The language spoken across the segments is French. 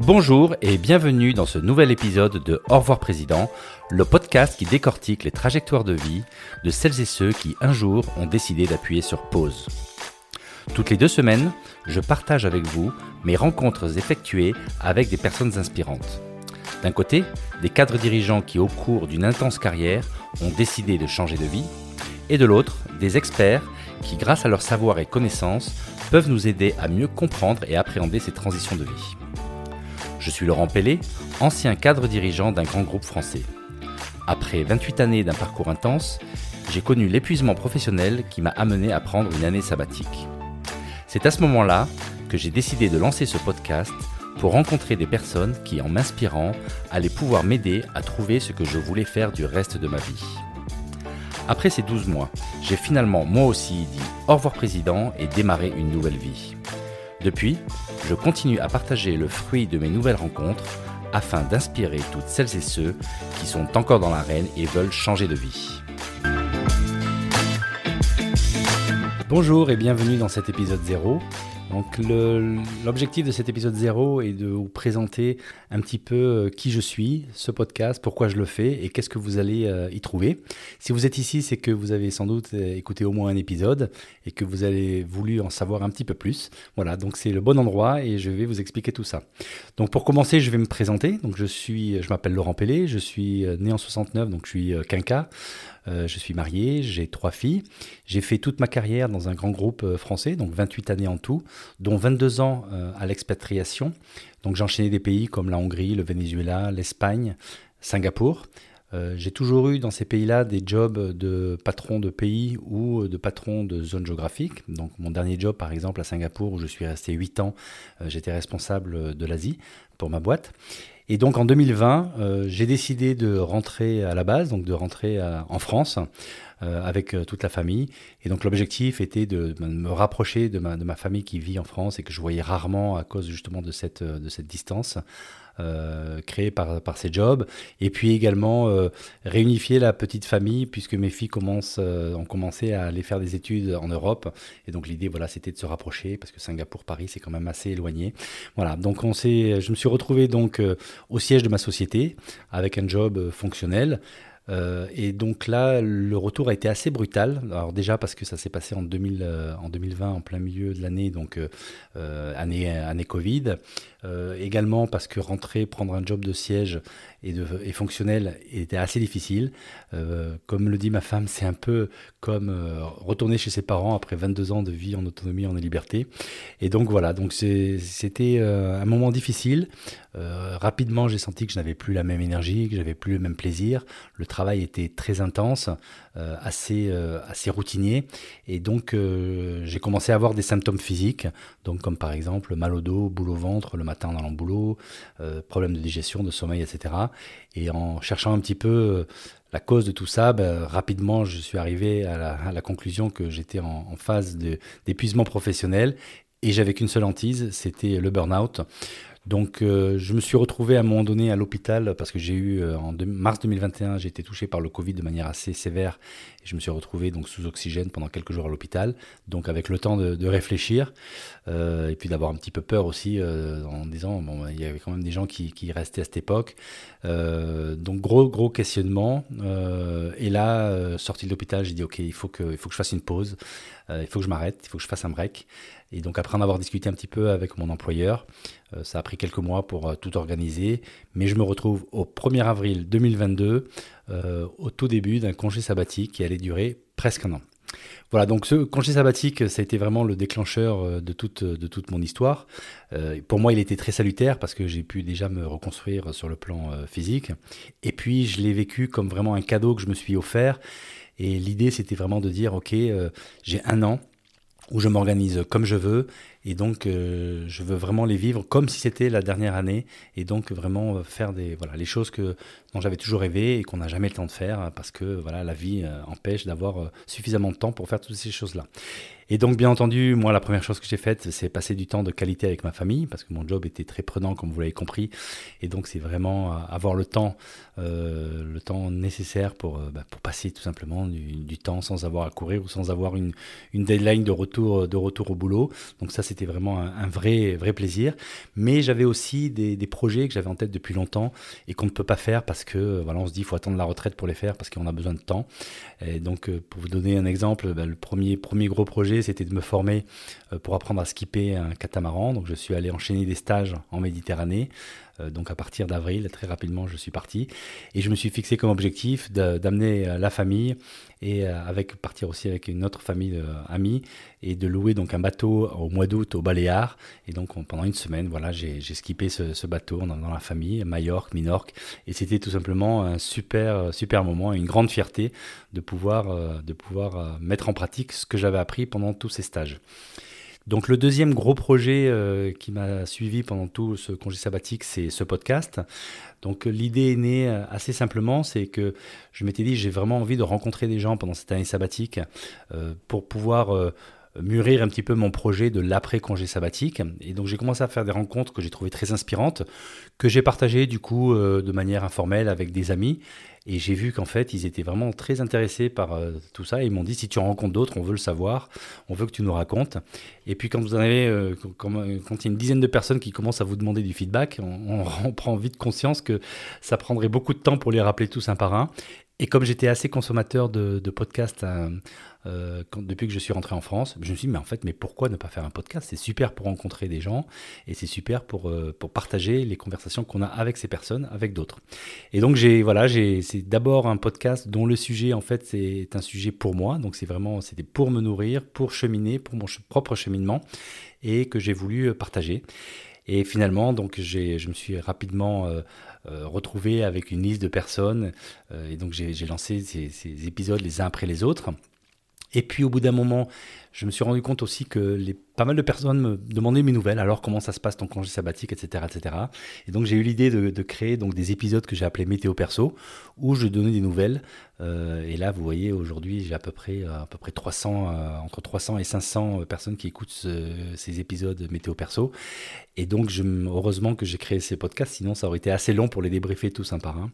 Bonjour et bienvenue dans ce nouvel épisode de Au revoir Président, le podcast qui décortique les trajectoires de vie de celles et ceux qui un jour ont décidé d'appuyer sur pause. Toutes les deux semaines, je partage avec vous mes rencontres effectuées avec des personnes inspirantes. D'un côté, des cadres dirigeants qui au cours d'une intense carrière ont décidé de changer de vie, et de l'autre, des experts qui grâce à leur savoir et connaissances peuvent nous aider à mieux comprendre et appréhender ces transitions de vie. Je suis Laurent Pellet, ancien cadre dirigeant d'un grand groupe français. Après 28 années d'un parcours intense, j'ai connu l'épuisement professionnel qui m'a amené à prendre une année sabbatique. C'est à ce moment-là que j'ai décidé de lancer ce podcast pour rencontrer des personnes qui, en m'inspirant, allaient pouvoir m'aider à trouver ce que je voulais faire du reste de ma vie. Après ces 12 mois, j'ai finalement moi aussi dit au revoir président et démarré une nouvelle vie. Depuis, je continue à partager le fruit de mes nouvelles rencontres afin d'inspirer toutes celles et ceux qui sont encore dans l'arène et veulent changer de vie. Bonjour et bienvenue dans cet épisode 0 donc l'objectif de cet épisode 0 est de vous présenter un petit peu euh, qui je suis, ce podcast, pourquoi je le fais et qu'est-ce que vous allez euh, y trouver. Si vous êtes ici, c'est que vous avez sans doute euh, écouté au moins un épisode et que vous avez voulu en savoir un petit peu plus. Voilà, donc c'est le bon endroit et je vais vous expliquer tout ça. Donc pour commencer, je vais me présenter. Donc je suis, je m'appelle Laurent Pellet, je suis né en 69, donc je suis quinca. Je suis marié, j'ai trois filles. J'ai fait toute ma carrière dans un grand groupe français, donc 28 années en tout, dont 22 ans euh, à l'expatriation. Donc j'ai des pays comme la Hongrie, le Venezuela, l'Espagne, Singapour. j'ai toujours eu dans ces pays-là des jobs de patron de pays ou de patron de zone géographique. Donc mon dernier job, par exemple, à Singapour, où je suis resté 8 ans, j'étais responsable de l'Asie pour ma boîte. Et donc en 2020, euh, j'ai décidé de rentrer à la base, donc de rentrer en France euh, avec euh, toute la famille. Et donc l'objectif était de, me rapprocher de ma, de ma, famille qui vit en France et que je voyais rarement à cause justement de cette, de cette distance. Euh, créée par, par ces jobs, et puis également réunifier la petite famille, puisque mes filles commencent, ont commencé à aller faire des études en Europe, et donc l'idée, voilà, c'était de se rapprocher, parce que Singapour, Paris, c'est quand même assez éloigné. Voilà, donc on je me suis retrouvé donc au siège de ma société, avec un job fonctionnel, euh, et donc là, le retour a été assez brutal. Alors déjà parce que ça s'est passé en, 2000, euh, en 2020, en plein milieu de l'année, donc euh, année, Covid. également parce que rentrer, prendre un job de siège et, fonctionnel était assez difficile. comme le dit ma femme, c'est un peu comme retourner chez ses parents après 22 ans de vie en autonomie, en liberté. Et donc voilà, donc c'était un moment difficile. rapidement, j'ai senti que je n'avais plus la même énergie, que j'avais plus le même plaisir. Était très intense, euh, assez, euh, assez routinier. Et donc, euh, j'ai commencé à avoir des symptômes physiques, donc comme par exemple mal au dos, boule au ventre le matin dans le boulot, problème de digestion, de sommeil, etc. Et en cherchant un petit peu la cause de tout ça, ben, rapidement, je suis arrivé à la, conclusion que j'étais en, en, phase d'épuisement professionnel et j'avais qu'une seule hantise, c'était le burn-out. Donc euh, je me suis retrouvé à un moment donné à l'hôpital parce que j'ai eu euh, en mars 2021 j'ai été touché par le Covid de manière assez sévère et je me suis retrouvé donc sous oxygène pendant quelques jours à l'hôpital. Donc avec le temps de, réfléchir euh, et puis d'avoir un petit peu peur aussi en disant bon il y avait quand même des gens qui, qui restaient à cette époque. Donc gros gros questionnement et là sorti de l'hôpital j'ai dit ok il faut que il faut que je fasse une pause il faut que je m'arrête il faut que je fasse un break et donc après en avoir discuté un petit peu avec mon employeur, euh, ça a pris quelques mois pour euh, tout organiser, mais je me retrouve au 1er avril 2022, euh, au tout début d'un congé sabbatique qui allait durer presque un an. Voilà, donc ce congé sabbatique, ça a été vraiment le déclencheur de toute, de toute mon histoire. pour moi, il était très salutaire parce que j'ai pu déjà me reconstruire sur le plan physique. Et puis, je l'ai vécu comme vraiment un cadeau que je me suis offert. Et l'idée, c'était vraiment de dire, OK, j'ai un an où je m'organise comme je veux et donc euh, je veux vraiment les vivre comme si c'était la dernière année et donc vraiment euh, faire des voilà les choses que dont j'avais toujours rêvé et qu'on n'a jamais le temps de faire parce que voilà la vie euh, empêche d'avoir suffisamment de temps pour faire toutes ces choses là. Et donc, bien entendu, moi, la première chose que j'ai faite, c'est passer du temps de qualité avec ma famille, parce que mon job était très prenant, comme vous l'avez compris. Et donc, c'est vraiment avoir le temps, le temps nécessaire pour, bah, pour passer tout simplement du, temps sans avoir à courir ou sans avoir une, une deadline de retour, de retour au boulot. Donc ça, c'était c'était vraiment un, vrai, vrai plaisir. Mais j'avais aussi des, projets que j'avais en tête depuis longtemps et qu'on ne peut pas faire parce que voilà, on se dit faut attendre la retraite pour les faire parce qu'on a besoin de temps. Et donc, pour vous donner un exemple, bah, le premier, premier gros projet, c'était de me former pour apprendre à skipper un catamaran. Donc, je suis allé enchaîner des stages en Méditerranée. Euh, donc à partir d'avril, très rapidement, je suis parti. Et je me suis fixé comme objectif d'amener euh, la famille et euh, avec partir aussi avec une autre famille amie et de louer donc un bateau au mois d'août au Baléares. Et donc pendant une semaine, voilà, j'ai skippé ce, bateau dans, dans, la famille, Majorque, Minorque. Et c'était tout simplement un super, super moment, une grande fierté de pouvoir, de pouvoir mettre en pratique ce que j'avais appris pendant tous ces stages. Donc le deuxième gros projet euh, qui m'a suivi pendant tout ce congé sabbatique, c'est ce podcast. Donc l'idée est née euh, assez simplement, c'est que je m'étais dit j'ai vraiment envie de rencontrer des gens pendant cette année sabbatique euh, pour pouvoir mûrir un petit peu mon projet de l'après-congé sabbatique. Et donc j'ai commencé à faire des rencontres que j'ai trouvées très inspirantes, que j'ai partagées du coup de manière informelle avec des amis. Et j'ai vu qu'en fait, ils étaient vraiment très intéressés par euh, tout ça. ils m'ont dit, si tu rencontres d'autres, on veut le savoir, on veut que tu nous racontes. Et puis quand vous en avez, euh, quand, il y a une dizaine de personnes qui commencent à vous demander du feedback, on prend vite conscience que ça prendrait beaucoup de temps pour les rappeler tous un par un. Et comme j'étais assez consommateur de, podcasts euh, euh, depuis que je suis rentré en France, je me suis dit, mais en fait, mais pourquoi ne pas faire un podcast? C'est super pour rencontrer des gens et c'est super pour, euh, pour partager les conversations qu'on a avec ces personnes, avec d'autres. Et donc, j'ai, voilà, j'ai, c'est d'abord un podcast dont le sujet, en fait, c'est un sujet pour moi. Donc, c'est vraiment, c'était pour me nourrir, pour cheminer, pour mon propre cheminement et que j'ai voulu partager. Et finalement, donc, j'ai, je me suis rapidement euh, retrouvé avec une liste de personnes. Euh, et donc j'ai lancé ces, épisodes les uns après les autres. Et puis au bout d'un moment, je me suis rendu compte aussi que pas mal de personnes me demandaient mes nouvelles, alors comment ça se passe ton congé sabbatique, etc. etc. Et donc j'ai eu l'idée de, créer donc des épisodes que j'ai appelés Météo Perso, où je donnais des nouvelles. Euh, et là, vous voyez, aujourd'hui, j'ai à peu près, à peu près 300, euh, entre 300 et 500 personnes qui écoutent ces épisodes Météo Perso. Et donc, heureusement que j'ai créé ces podcasts, sinon ça aurait été assez long pour les débriefer tous un par un.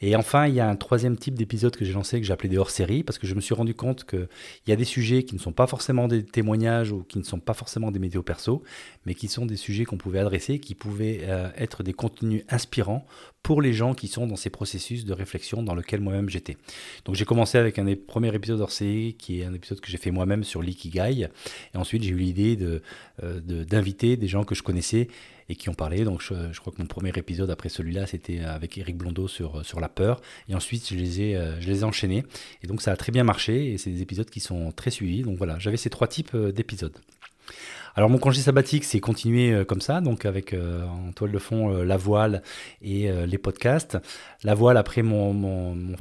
Et enfin, il y a un troisième type d'épisode que j'ai lancé, que j'ai appelé des hors-séries, parce que je me suis rendu compte qu'il y a des sujets qui ne sont pas forcément des témoignages ou qui ne sont pas forcément des médias perso, mais qui sont des sujets qu'on pouvait adresser, qui pouvaient euh, être des contenus inspirants pour les gens qui sont dans ces processus de réflexion dans lequel moi-même j'étais. Donc j'ai commencé avec un des premiers épisodes hors-série, qui est un épisode que j'ai fait moi-même sur l'ikigai, et ensuite j'ai eu l'idée euh, d'inviter de, des gens que je connaissais et qui ont parlé. Donc je, crois que mon premier épisode après celui-là, c'était avec Eric Blondeau sur, sur la peur. Et ensuite, je les, ai, euh, je les ai enchaînés. Et donc ça a très bien marché et c'est des épisodes qui sont très suivis. Donc voilà, j'avais ces trois types euh, d'épisodes. Alors mon congé sabbatique, c'est continuer euh, comme ça, donc avec euh, en toile de fond euh, la voile et les podcasts. La voile, après mon,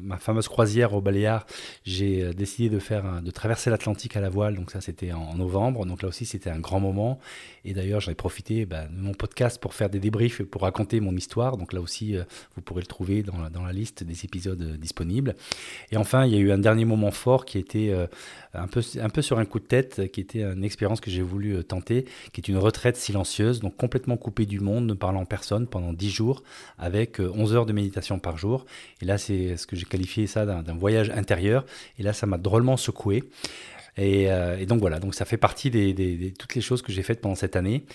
ma fameuse croisière au Baléares, j'ai décidé de faire de traverser l'Atlantique à la voile, donc ça c'était en, novembre, donc là aussi c'était un grand moment. Et d'ailleurs j'en profité bah, de mon podcast pour faire des débriefs, pour raconter mon histoire, donc là aussi vous pourrez le trouver dans la, dans la liste des épisodes disponibles. Et enfin il y a eu un dernier moment fort qui était un peu, un peu sur un coup de tête, qui était une expérience que j'ai voulu tenter qui est une retraite silencieuse, donc complètement coupée du monde, ne parlant personne pendant 10 jours, avec 11 euh, heures de méditation par jour. Et là, c'est ce que j'ai qualifié ça d'un voyage intérieur. Et là, ça m'a drôlement secoué. Euh, et, donc voilà, donc ça fait partie de toutes les choses que j'ai faites pendant cette année.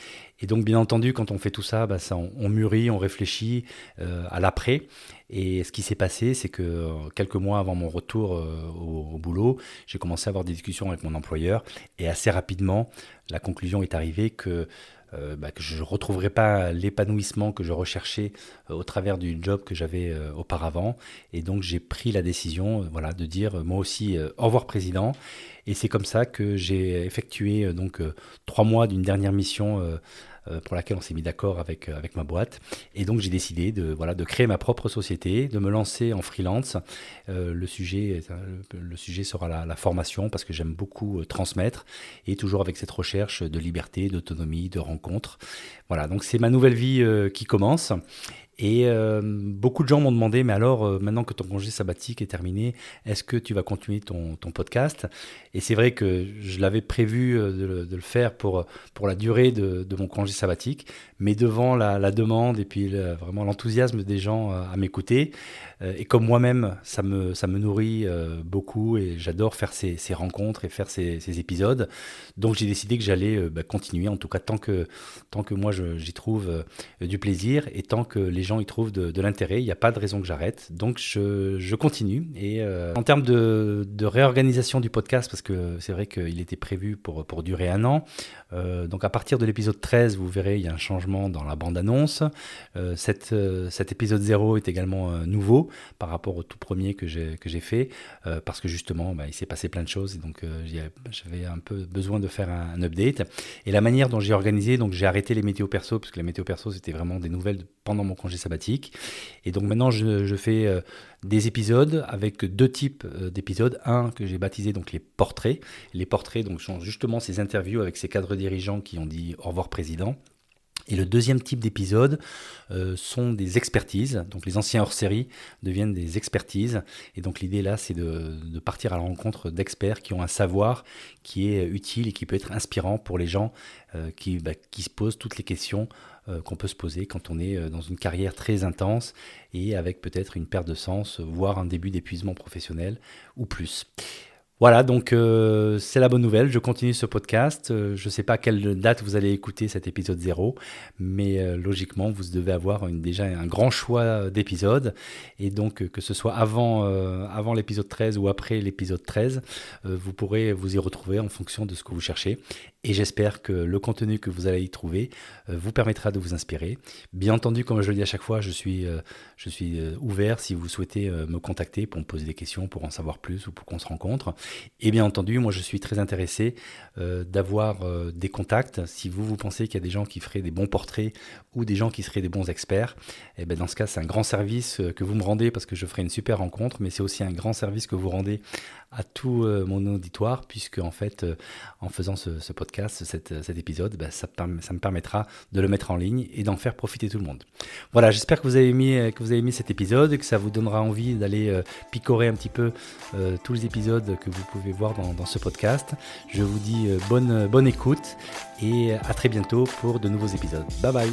Et donc bien entendu, quand on fait tout ça, bah, ça on, mûrit, on réfléchit euh, à l'après. Et ce qui s'est passé, c'est que euh, quelques mois avant mon retour au, boulot, j'ai commencé à avoir des discussions avec mon employeur. Et assez rapidement, la conclusion est arrivée que bah, que je ne retrouverai pas l'épanouissement que je recherchais au travers du job que j'avais auparavant. Et donc j'ai pris la décision voilà, de dire moi aussi au revoir président et c'est comme ça que j'ai effectué euh, donc euh, trois mois d'une dernière mission euh, pour laquelle on s'est mis d'accord avec, avec ma boîte. Et donc j'ai décidé de, voilà, de créer ma propre société, de me lancer en freelance. le, sujet, le, sujet sera la, la formation parce que j'aime beaucoup transmettre et toujours avec cette recherche de liberté, d'autonomie, de rencontre. Voilà, donc c'est ma nouvelle vie qui commence. Et euh, beaucoup de gens m'ont demandé, mais alors, euh, maintenant que ton congé sabbatique est terminé, est-ce que tu vas continuer ton, podcast? Et c'est vrai que je l'avais prévu euh, de le, faire pour, pour la durée de, de, mon congé sabbatique, mais devant la, demande et puis vraiment l'enthousiasme des gens à m'écouter, et comme moi-même, ça me, ça me nourrit beaucoup et j'adore faire ces, ces, rencontres et faire ces, ces épisodes, donc j'ai décidé que j'allais bah, continuer, en tout cas tant que, tant que moi j'y trouve du plaisir et tant que les gens y trouvent de, l'intérêt. Il n'y a pas de raison que j'arrête. Donc je, continue. Et euh, en termes de, réorganisation du podcast, parce que c'est vrai qu'il était prévu pour, durer un an. Euh, donc à partir de l'épisode 13, vous verrez, il y a un changement dans la bande-annonce. Euh, cet, épisode 0 est également nouveau par rapport au tout premier que j'ai fait, parce que justement, bah, il s'est passé plein de choses. Et donc j'avais un peu besoin de faire un, un update. Et la manière dont j'ai organisé, donc j'ai arrêté les météos perso, parce que les météos perso, c'était vraiment des nouvelles pendant mon congé sabbatique. Et donc maintenant, je, fais euh, des épisodes avec deux types euh, d'épisodes. Un que j'ai baptisé donc les portraits. Les portraits donc sont justement ces interviews avec ces cadres dirigeants qui ont dit au revoir président. Et le deuxième type d'épisode euh, sont des expertises. Donc les anciens hors-série deviennent des expertises. Et donc l'idée là, c'est de, partir à la rencontre d'experts qui ont un savoir qui est utile et qui peut être inspirant pour les gens euh, qui, bah, qui se posent toutes les questions euh, qu'on peut se poser quand on est dans une carrière très intense et avec peut-être une perte de sens, voire un début d'épuisement professionnel ou plus. Voilà, donc euh, c'est la bonne nouvelle. Je continue ce podcast. Euh, je ne sais pas à quelle date vous allez écouter cet épisode 0, mais euh, logiquement, vous devez avoir déjà un grand choix d'épisodes. Et donc, que ce soit avant, l'épisode 13 ou après l'épisode 13, euh, vous pourrez vous y retrouver en fonction de ce que vous cherchez. Et j'espère que le contenu que vous allez y trouver vous permettra de vous inspirer. Bien entendu, comme je le dis à chaque fois, je suis ouvert si vous souhaitez me contacter pour me poser des questions, pour en savoir plus ou pour qu'on se rencontre. Et bien entendu, moi je suis très intéressé euh, d'avoir euh, des contacts. Si vous, vous pensez qu'il y a des gens qui feraient des bons portraits ou des gens qui seraient des bons experts, eh bien dans ce cas, c'est un grand service euh, que vous me rendez parce que je ferai une super rencontre, mais c'est aussi un grand service que vous rendez à tout euh, mon auditoire, puisque en fait, euh, en faisant ce, podcast, cet, cet épisode, bah, ça, ça, me permettra de le mettre en ligne et d'en faire profiter tout le monde. Voilà, j'espère que vous avez aimé, que vous avez aimé cet épisode, que ça vous donnera envie d'aller euh, picorer un petit peu euh, tous les épisodes que vous pouvez voir dans, dans ce podcast. Je vous dis euh, bonne, bonne écoute et à très bientôt pour de nouveaux épisodes. Bye bye